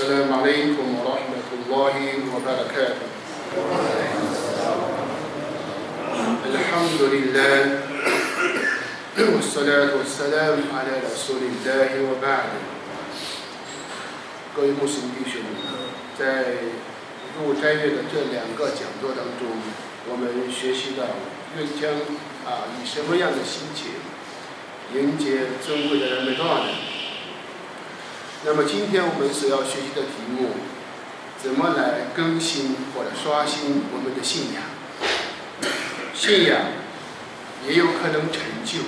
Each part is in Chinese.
السلام عليكم ورحمة الله وبركاته الحمد لله والصلاة والسلام على رسول الله وبعد 各位穆斯林弟兄，在入斋月的这两个讲座当中，我们学习到愿将啊以什么样的心情迎接尊贵的 Ramadan。 那么今天我们所要学习的题目，怎么来更新或者刷新我们的信仰？信仰也有可能陈旧，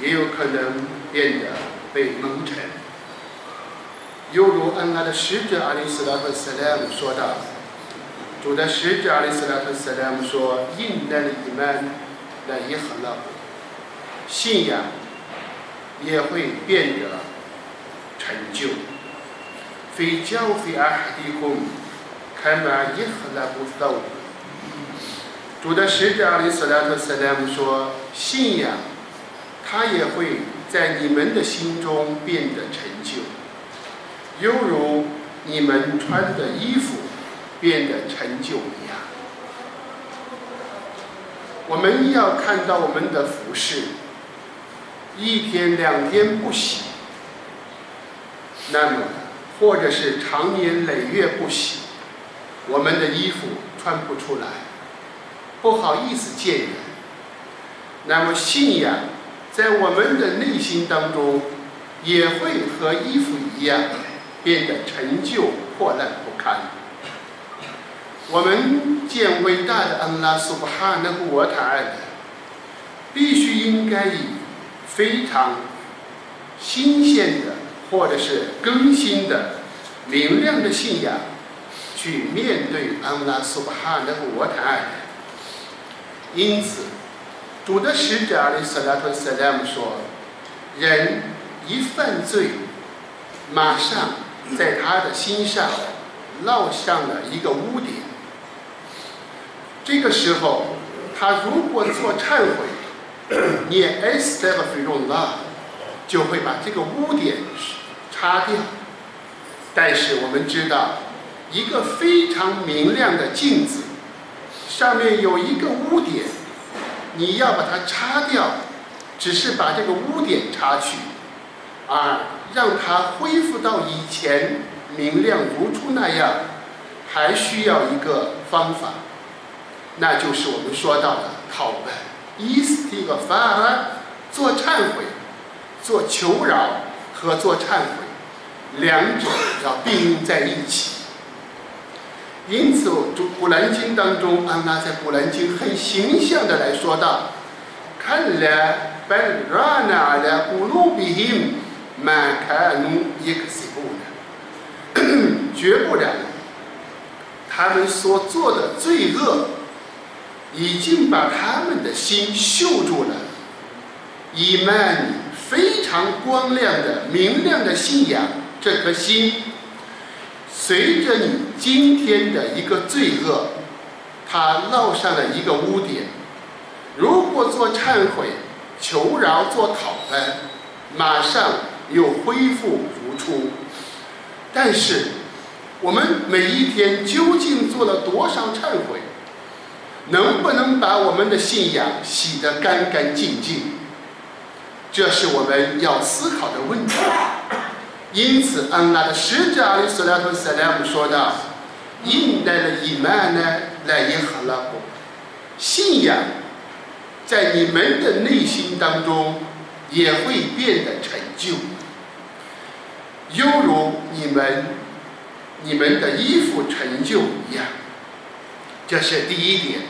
也有可能变得被蒙尘。犹如安拉的使者阿里斯拉特斯莱姆说道：“主的使者阿里斯拉特斯莱姆说，印代的伊曼那也很了，信仰也会变得陈旧。非教非阿哈迪空，看嘛也很了不走。主的使者阿里斯拉特斯莱姆说，信仰它也会在你们的心中变得陈旧。”犹如你们穿的衣服变得陈旧一样，我们要看到我们的服饰一天两天不洗，那么或者是长年累月不洗，我们的衣服穿不出来，不好意思见人。那么信仰在我们的内心当中也会和衣服一样。变得陈旧破烂不堪。我们见伟大的安拉苏布哈纳古沃塔尔的，必须应该以非常新鲜的或者是更新的明亮的信仰去面对安拉苏布哈纳古沃塔尔。因此，主的使者阿里斯拉特斯拉姆说：“人一犯罪，马上。”在他的心上烙上了一个污点。这个时候，他如果做忏悔，念 s t 就会把这个污点擦掉。但是我们知道，一个非常明亮的镜子，上面有一个污点，你要把它擦掉，只是把这个污点擦去，而。让它恢复到以前明亮如初那样，还需要一个方法，那就是我们说到的讨拜，伊斯蒂个法尔做忏悔，做求饶和做忏悔，两者要并用在一起。因此，古古兰经当中，安拉在古兰经很形象的来说道：“看来本拉那的古鲁比因。”满开努一个西部的，绝不然。他们所做的罪恶，已经把他们的心锈住了。以曼常光亮的、明亮的信仰，这颗心，随着你今天的一个罪恶，它烙上了一个污点。如果做忏悔、求饶、做讨饭，马上。又恢复如初，但是我们每一天究竟做了多少忏悔？能不能把我们的信仰洗得干干净净？这是我们要思考的问题。因此，安拉的使者阿里斯拉图萨拉姆说道：“印代的伊曼呢，来也好了，信仰在你们的内心当中也会变得陈旧。”犹如你们、你们的衣服陈旧一样，这是第一点。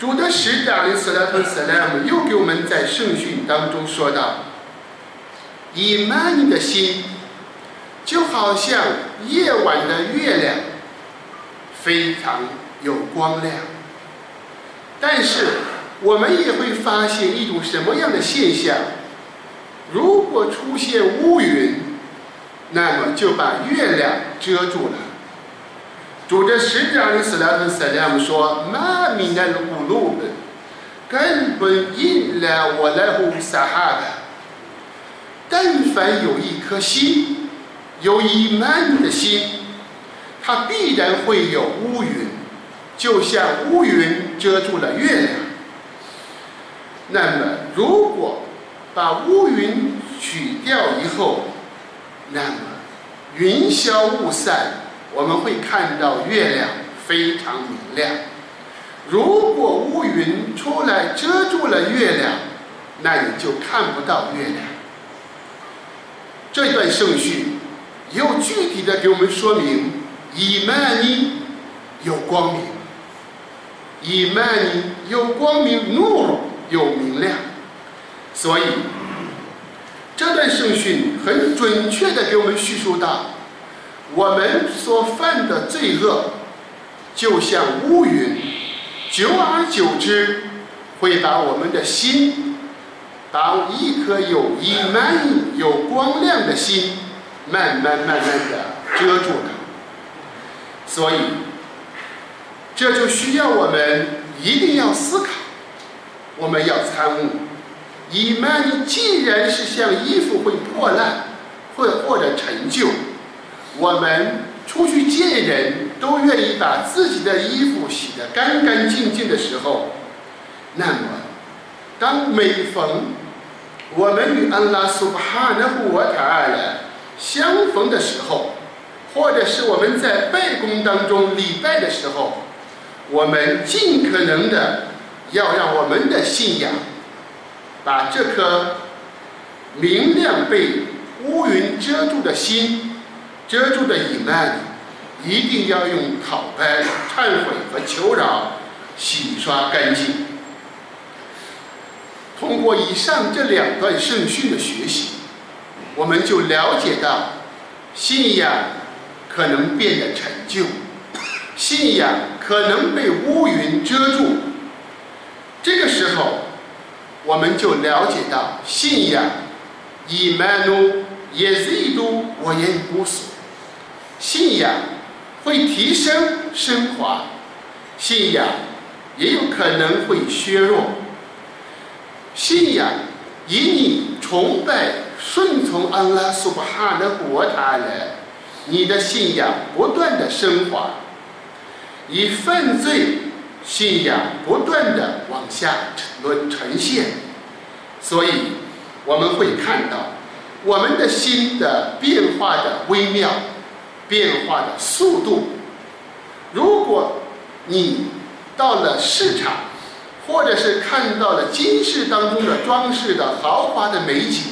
主的使者的斯拉特斯拉姆又给我们在圣训当中说道：“以曼尼的心，就好像夜晚的月亮，非常有光亮。但是我们也会发现一种什么样的现象？如果出现乌云。”那么就把月亮遮住了。主的使者的斯拉特斯拉姆说：“马米奈鲁鲁本根本因来我来乎撒哈的。但凡有一颗心，有伊曼的心，它必然会有乌云，就像乌云遮住了月亮。那么，如果把乌云取掉以后，那么云消雾散，我们会看到月亮非常明亮。如果乌云出来遮住了月亮，那你就看不到月亮。这段圣训又具体的给我们说明：以曼尼有光明，以曼尼有光明，怒有明亮。所以这段圣训很准确的给我们叙述到，我们所犯的罪恶就像乌云。久而久之，会把我们的心，当一颗有一满有光亮的心，慢慢慢慢的遮住了。所以，这就需要我们一定要思考，我们要参悟。以曼既然是像衣服会破烂，会或者陈旧，我们。出去见人都愿意把自己的衣服洗得干干净净的时候，那么，当每逢我们与安拉苏巴哈纳布瓦塔尔相逢的时候，或者是我们在拜功当中礼拜的时候，我们尽可能的要让我们的信仰把这颗明亮被乌云遮住的心。遮住的隐瞒，一定要用讨白、忏悔和求饶洗刷干净。通过以上这两段圣训的学习，我们就了解到，信仰可能变得陈旧，信仰可能被乌云遮住。这个时候，我们就了解到，信仰以曼努也是一度我也无所。信仰会提升升华，信仰也有可能会削弱。信仰以你崇拜、顺从安拉苏巴哈的国他人，你的信仰不断的升华；以犯罪信仰不断的往下沦呈现。所以我们会看到我们的心的变化的微妙。变化的速度。如果你到了市场，或者是看到了金饰当中的装饰的豪华的美景，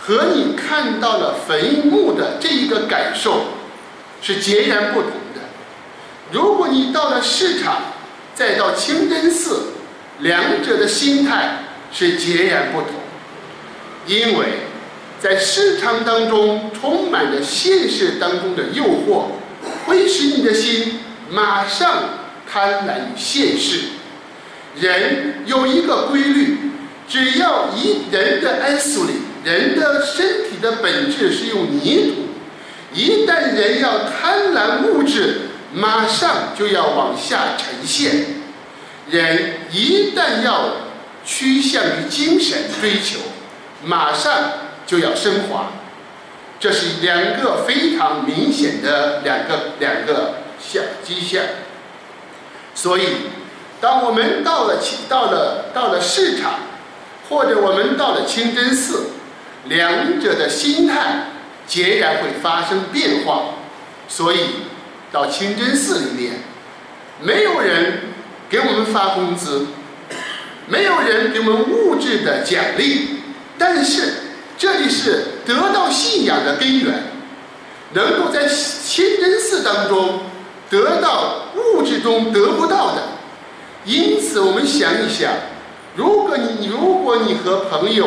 和你看到了坟墓的这一个感受是截然不同的。如果你到了市场，再到清真寺，两者的心态是截然不同，因为。在市场当中充满着现实当中的诱惑，会使你的心马上贪婪于现实。人有一个规律，只要一人的安素里，人的身体的本质是用泥土，一旦人要贪婪物质，马上就要往下沉陷。人一旦要趋向于精神追求，马上。就要升华，这是两个非常明显的两个两个象迹象。所以，当我们到了到了到了市场，或者我们到了清真寺，两者的心态截然会发生变化。所以，到清真寺里面，没有人给我们发工资，没有人给我们物质的奖励，但是。这里是得到信仰的根源，能够在清真寺当中得到物质中得不到的。因此，我们想一想，如果你如果你和朋友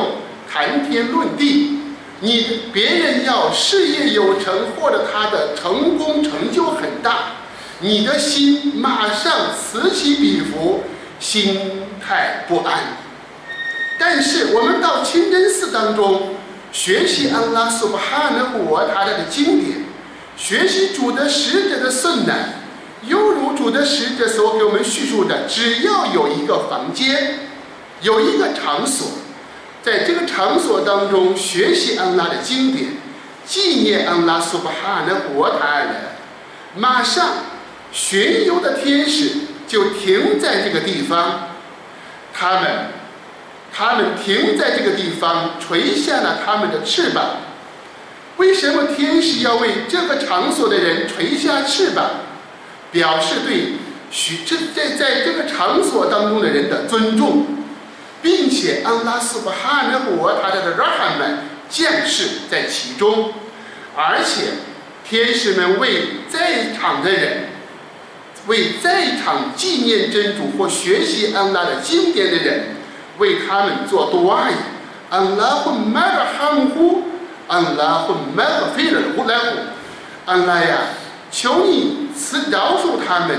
谈天论地，你别人要事业有成或者他的成功成就很大，你的心马上此起彼伏，心态不安。但是我们到清真寺当中。学习安拉苏巴哈纳古瓦塔的经典，学习主的使者的圣难，犹如主的使者所给我们叙述的，只要有一个房间，有一个场所，在这个场所当中学习安拉的经典，纪念安拉苏巴哈的国台的，马上巡游的天使就停在这个地方，他们，他们停在这个地方，垂下了他们的翅膀。为什么天使要为这个场所的人垂下翅膀，表示对许这在在这个场所当中的人的尊重，并且安拉斯巴哈纳和他的拉哈们将士在其中，而且天使们为在场的人，为在场纪念真主或学习安拉的经典的人，为他们做多爱，安拉会麦尔哈姆呼。安拉会麦克菲尔胡来呼，安拉呀，求你慈饶恕他们，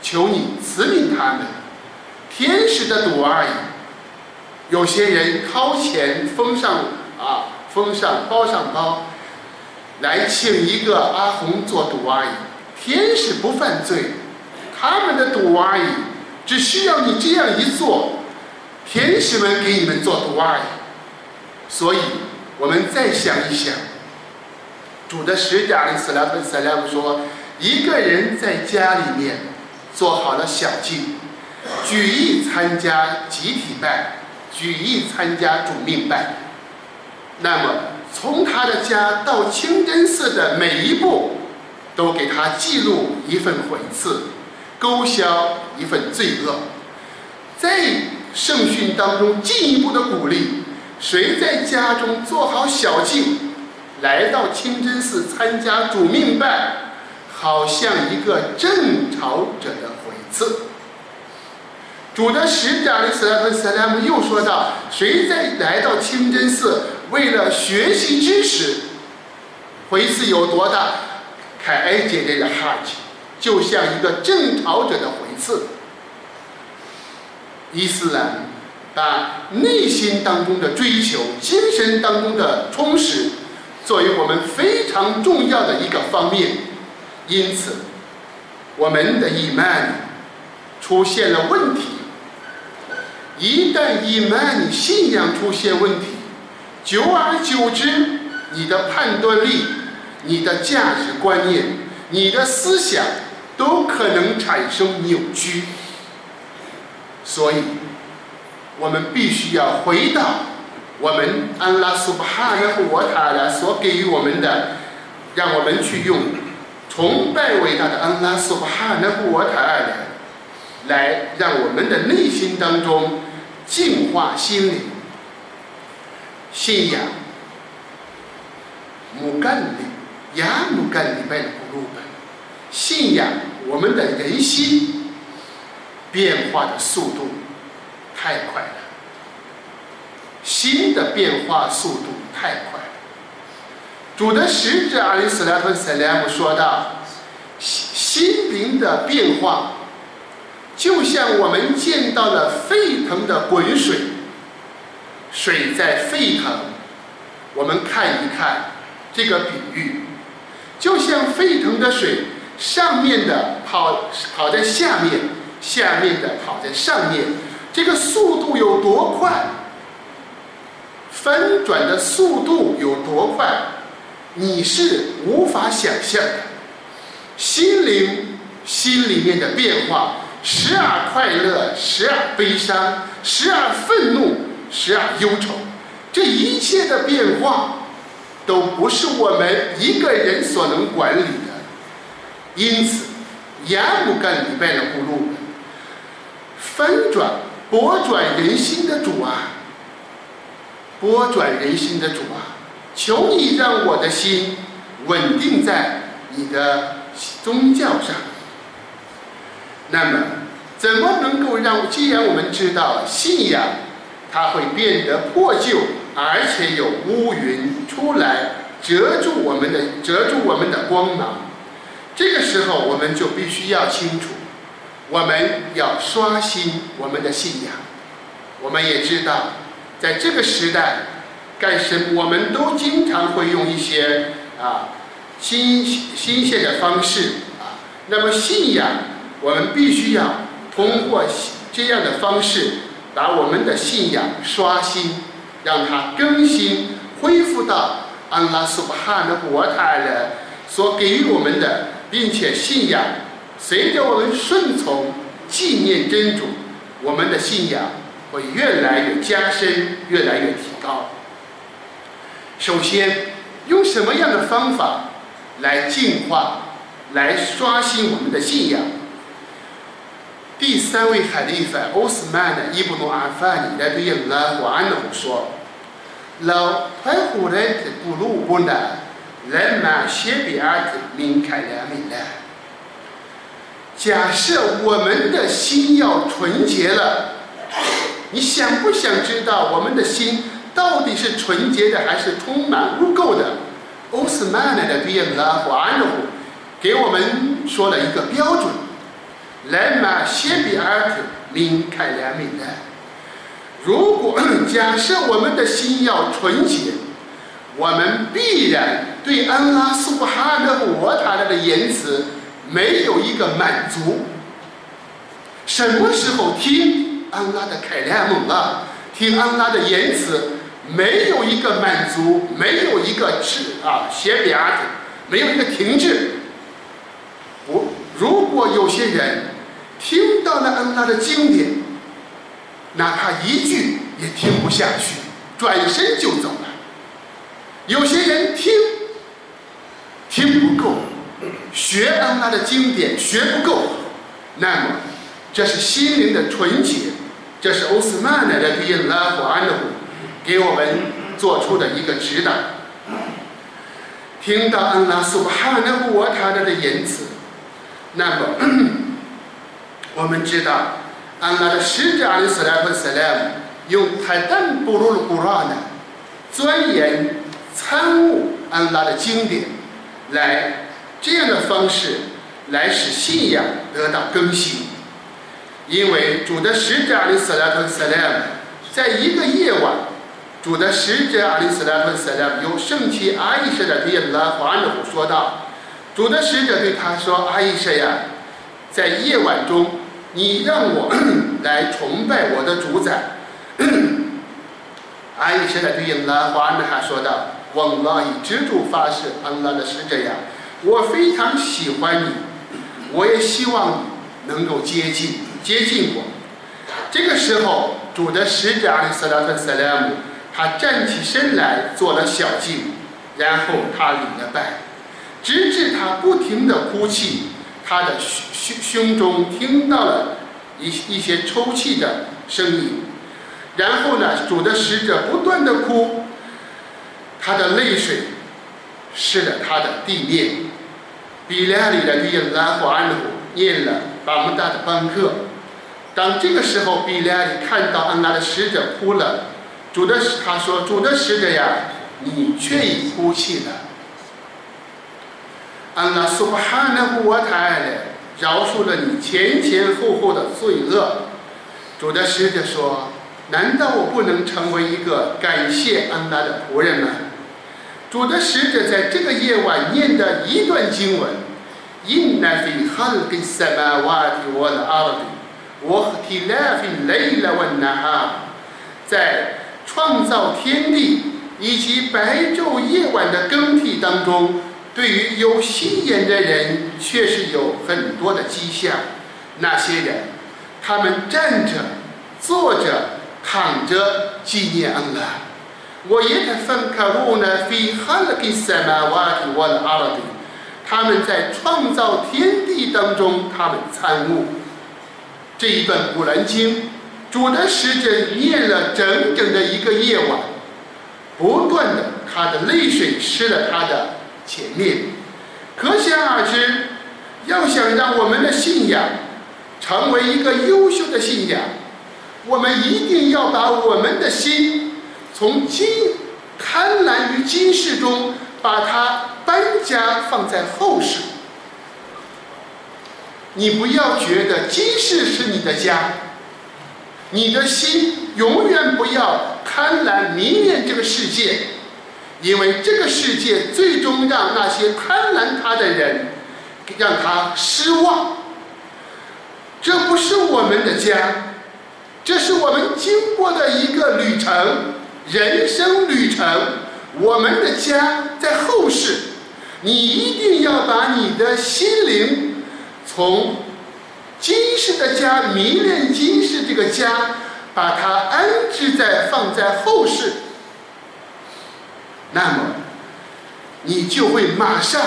求你慈悯他们。天使的赌而已。有些人掏钱封上啊，封上包上包，来请一个阿红做赌而已。天使不犯罪，他们的赌而已，只需要你这样一做，天使们给你们做赌而已。所以。我们再想一想，主的使者里斯拉芬斯拉姆说：“一个人在家里面做好了小祭，举意参加集体拜，举意参加主命拜，那么从他的家到清真寺的每一步，都给他记录一份悔赐，勾销一份罪恶，这圣训当中进一步的鼓励。”谁在家中做好小敬，来到清真寺参加主命拜，好像一个正朝者的回赐。主的使者里斯拉和萨拉姆又说道：“谁在来到清真寺为了学习知识，回赐有多大？凯埃杰这个哈吉，就像一个正朝者的回赐。伊斯兰。”把内心当中的追求、精神当中的充实，作为我们非常重要的一个方面。因此，我们的伊曼出现了问题。一旦伊曼信仰出现问题，久而久之，你的判断力、你的价值观念、你的思想都可能产生扭曲。所以。我们必须要回到我们安拉苏巴哈纳和我塔拉所给予我们的，让我们去用崇拜伟大的安拉苏巴哈纳和我塔拉来让我们的内心当中净化心灵、信仰、木干里亚木干里拜的古鲁本，信仰我们的人心变化的速度。太快了，新的变化速度太快了。主的使者阿里斯拉夫塞莱姆说道：“心灵的变化，就像我们见到了沸腾的滚水，水在沸腾。我们看一看这个比喻，就像沸腾的水，上面的跑跑在下面，下面的跑在上面。”这个速度有多快？翻转的速度有多快？你是无法想象的。心灵心里面的变化，时而快乐，时而悲伤，时而愤怒，时而忧愁。这一切的变化，都不是我们一个人所能管理的。因此，亚姆干礼拜的咕噜翻转。拨转人心的主啊，拨转人心的主啊，求你让我的心稳定在你的宗教上。那么，怎么能够让？既然我们知道信仰它会变得破旧，而且有乌云出来遮住我们的遮住我们的光芒，这个时候我们就必须要清楚。我们要刷新我们的信仰。我们也知道，在这个时代，干什我们都经常会用一些啊新新鲜的方式啊。那么信仰，我们必须要通过这样的方式，把我们的信仰刷新，让它更新，恢复到安拉苏巴哈的国泰的所给予我们的，并且信仰，随着我们顺从、纪念真主，我们的信仰会越来越加深，越来越提高。首先，用什么样的方法来净化、来刷新我们的信仰？第三位海利法奥斯曼的伊布努阿法尼来对安拉话安的说。لو طهرت قلوبنا لما شبعت من كلام الله 假设我们的心要纯洁了，你想不想知道我们的心到底是纯洁的还是充满污垢的？奥斯曼的比尔拉华安努给我们说了一个标准：lama shabiat min kalamillah。如果假设我们的心要纯洁，我们必然对安拉苏哈的我塔的言辞没有一个满足。什么时候听安拉的凯莱姆了，听安拉的言辞没有一个满足，没有一个止啊，写别的，没有一个停滞。不，如果有些人听到了安拉的经典。哪怕一句也听不下去，转身就走了。有些人听，听不够，学安拉的经典学不够，那么这是心灵的纯洁，这是欧斯曼的对拉古安的给我们做出的一个指导。听到安拉苏哈纳布沃塔的言辞，那么 我们知道。安拉的使者阿里斯莱和斯莱姆用泰坦布鲁古拉呢，钻研参悟安拉的经典，来这样的方式来使信仰得到更新。因为主的使者阿里斯莱和斯莱姆在一个夜晚，主的使者阿里斯莱和斯莱姆由圣妻阿伊舍的对拉华安努说道：“主的使者对他说，阿伊舍呀，在夜晚中。”你让我来崇拜我的主宰。阿伊现在对安拉华呢还说道：“我拉以执主发誓，安拉的使者呀，我非常喜欢你，我也希望你能够接近接近我。”这个时候，主的使者阿里斯拉特塞莱姆他站起身来做了小静，然后他领了拜，直至他不停的哭泣。他的胸胸中听到了一一些抽泣的声音，然后呢，主的使者不断的哭，他的泪水湿了他的地面。比利亚里的对拉华安努念了巴木达的班课。当这个时候，比利亚里看到安拉的使者哭了，主的他说：“主的使者呀，你却已哭泣了。”安拉苏巴哈纳布瓦塔来饶恕了你前前后后的罪恶。主的使者说：“难道我不能成为一个感谢安拉的仆人吗？”主的使者在这个夜晚念的一段经文：“Inna fi khalqi samawati wal ardi wa ikhtilafi al-layli wan-nahar。”在创造天地以及白昼夜晚的更替当中。对于有心眼的人，确实有很多的迹象。那些人，他们站着、坐着、躺着纪念恩拉。我也在分开路呢，非哈勒给塞马瓦提沃的阿拉比。他们在创造天地当中，他们参悟这一段古兰经。主的使者念了整整的一个夜晚，不断的，他的泪水湿了他的。前面，可想而知，要想让我们的信仰成为一个优秀的信仰，我们一定要把我们的心从今贪婪于今世中，把它搬家放在后世。你不要觉得今世是你的家，你的心永远不要贪婪迷恋这个世界。因为这个世界最终让那些贪婪他的人，让他失望。这不是我们的家，这是我们经过的一个旅程，人生旅程。我们的家在后世，你一定要把你的心灵从今世的家迷恋今世这个家，把它安置在放在后世，那么你就会马上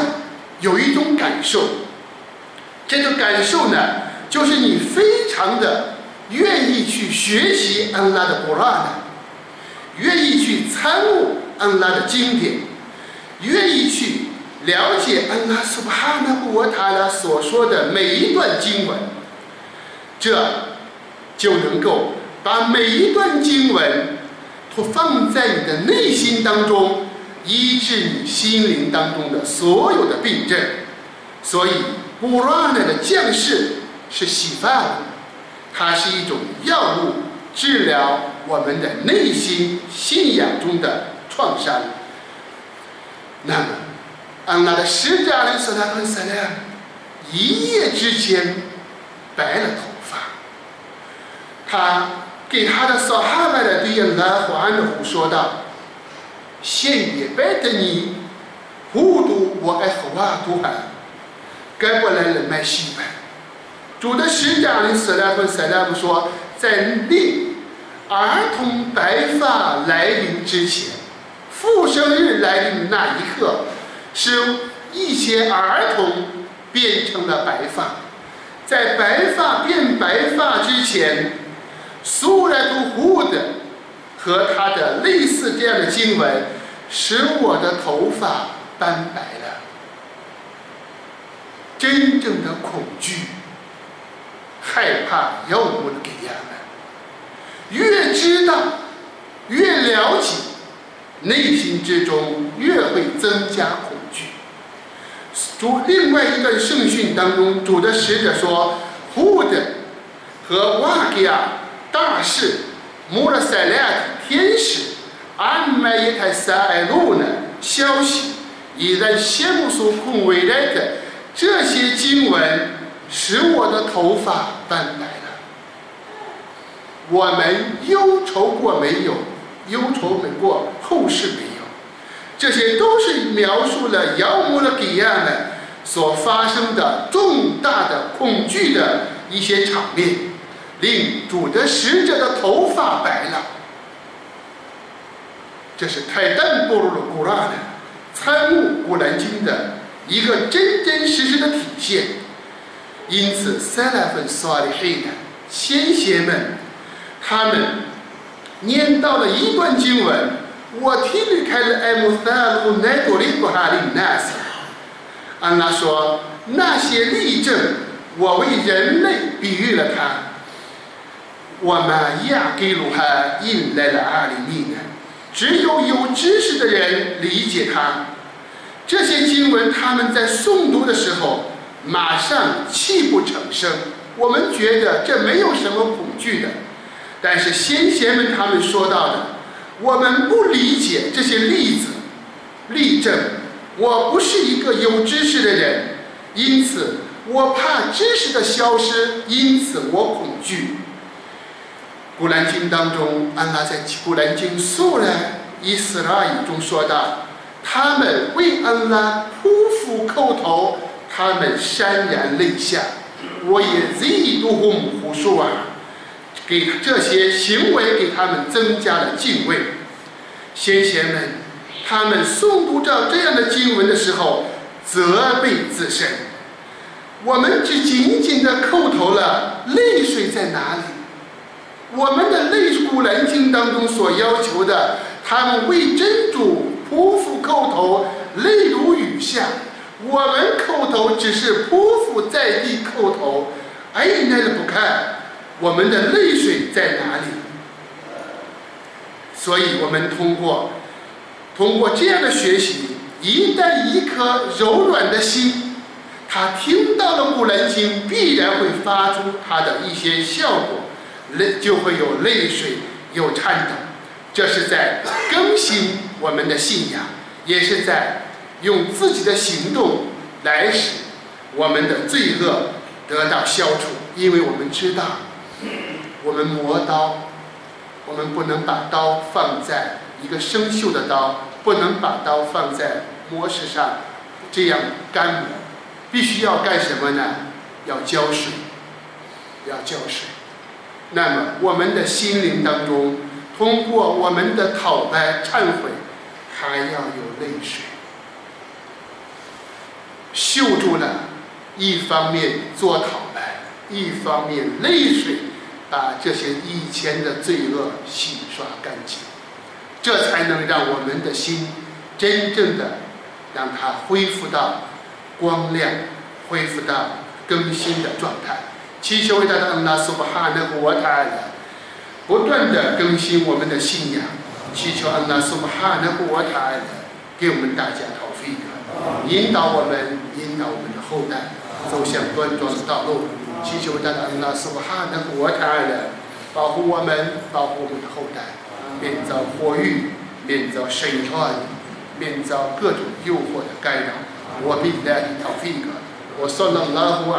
有一种感受。这个感受呢，就是你非常的愿意去学习安拉的古兰，愿意去参悟安拉的经典，愿意去了解安拉苏巴哈纳布塔拉所说的每一段经文，这就能够把每一段经文都放在你的内心当中，医治你心灵当中的所有的病症，所以。古兰的降世是洗发，它是一种药物，治疗我们的内心信仰中的创伤。那么，安拉的使者阿里斯拉克萨拉一夜之间白了头发，他给他的扫哈巴的对安拉和安的胡说道：“现也白的你，糊涂我爱和瓦都汉。”该过来人脉稀白。主的使者的色拉和色拉姆说，在内儿童白发来临之前，复生日来临的那一刻，使一些儿童变成了白发。在白发变白发之前，苏莱图胡的和他的类似这样的经文，使我的头发斑白了。真正的恐惧、害怕，要不给压们。越知道，越了解，内心之中越会增加恐惧。主另外一段圣训当中，主的使者说：“Hud 和 w a g i a 大士 m u r s a l a t 天使 a m m a y t a s a l u n 消息已在谢幕所控为 Let 这些经文使我的头发泛白。”我们忧愁过没有？忧愁没过，后世没有。这些都是描述了妖魔的给亚们所发生的重大的恐惧的一些场面，令主的使者的头发白了。这是泰旦步入了古拉的参悟古兰经的。一个真真实实的体现。因此，塞拉芬萨利黑的先贤们，他们念到了一段经文：“我提离开了艾姆萨鲁奈多利布哈里纳斯。”安拉说：“那些例证，我为人类比喻了他。我们亚给鲁哈引来了阿里密呢，只有有知识的人理解他。”这些经文，他们在诵读的时候，马上泣不成声。我们觉得这没有什么恐惧的，但是先贤们他们说到的，我们不理解这些例子、例证。我不是一个有知识的人，因此我怕知识的消失，因此我恐惧。古兰经当中，安拉在古兰经素来伊斯拉语中说道。他们为安拉匍匐叩头，他们潸然泪下。我也极度红胡说啊，给这些行为给他们增加了敬畏。先贤们，他们诵读着这样的经文的时候，责备自身。我们只仅仅的叩头了，泪水在哪里？我们的泪古兰经当中所要求的，他们为真主。匍匐叩头，泪如雨下。我们叩头只是匍匐在地叩头，哎，那个不看，我们的泪水在哪里？所以我们通过通过这样的学习，一旦一颗柔软的心，他听到了古兰经，必然会发出他的一些效果，泪就会有泪水，有颤抖。这是在更新我们的信仰，也是在用自己的行动来使我们的罪恶得到消除。因为我们知道，我们磨刀，我们不能把刀放在一个生锈的刀，不能把刀放在磨石上，这样干磨，必须要干什么呢？要浇水，要浇水。那么我们的心灵当中，通过我们的讨白、忏悔，还要有泪水，锈住了。一方面做讨白，一方面泪水把这些以前的罪恶洗刷干净，这才能让我们的心真正的让它恢复到光亮，恢复到更新的状态。祈求伟大的安拉苏巴哈纳古瓦塔尔不断的更新我们的信仰，祈求安拉苏巴哈纳古瓦塔尔给我们大家投费的，引导我们，引导我们的后代。走向端庄的道路，祈求大家安拉苏哈的国泰的保护我们，保护我们的后代，免遭火狱，免遭审判，免遭各种诱惑的干扰。我比来的陶菲格，我说了拉胡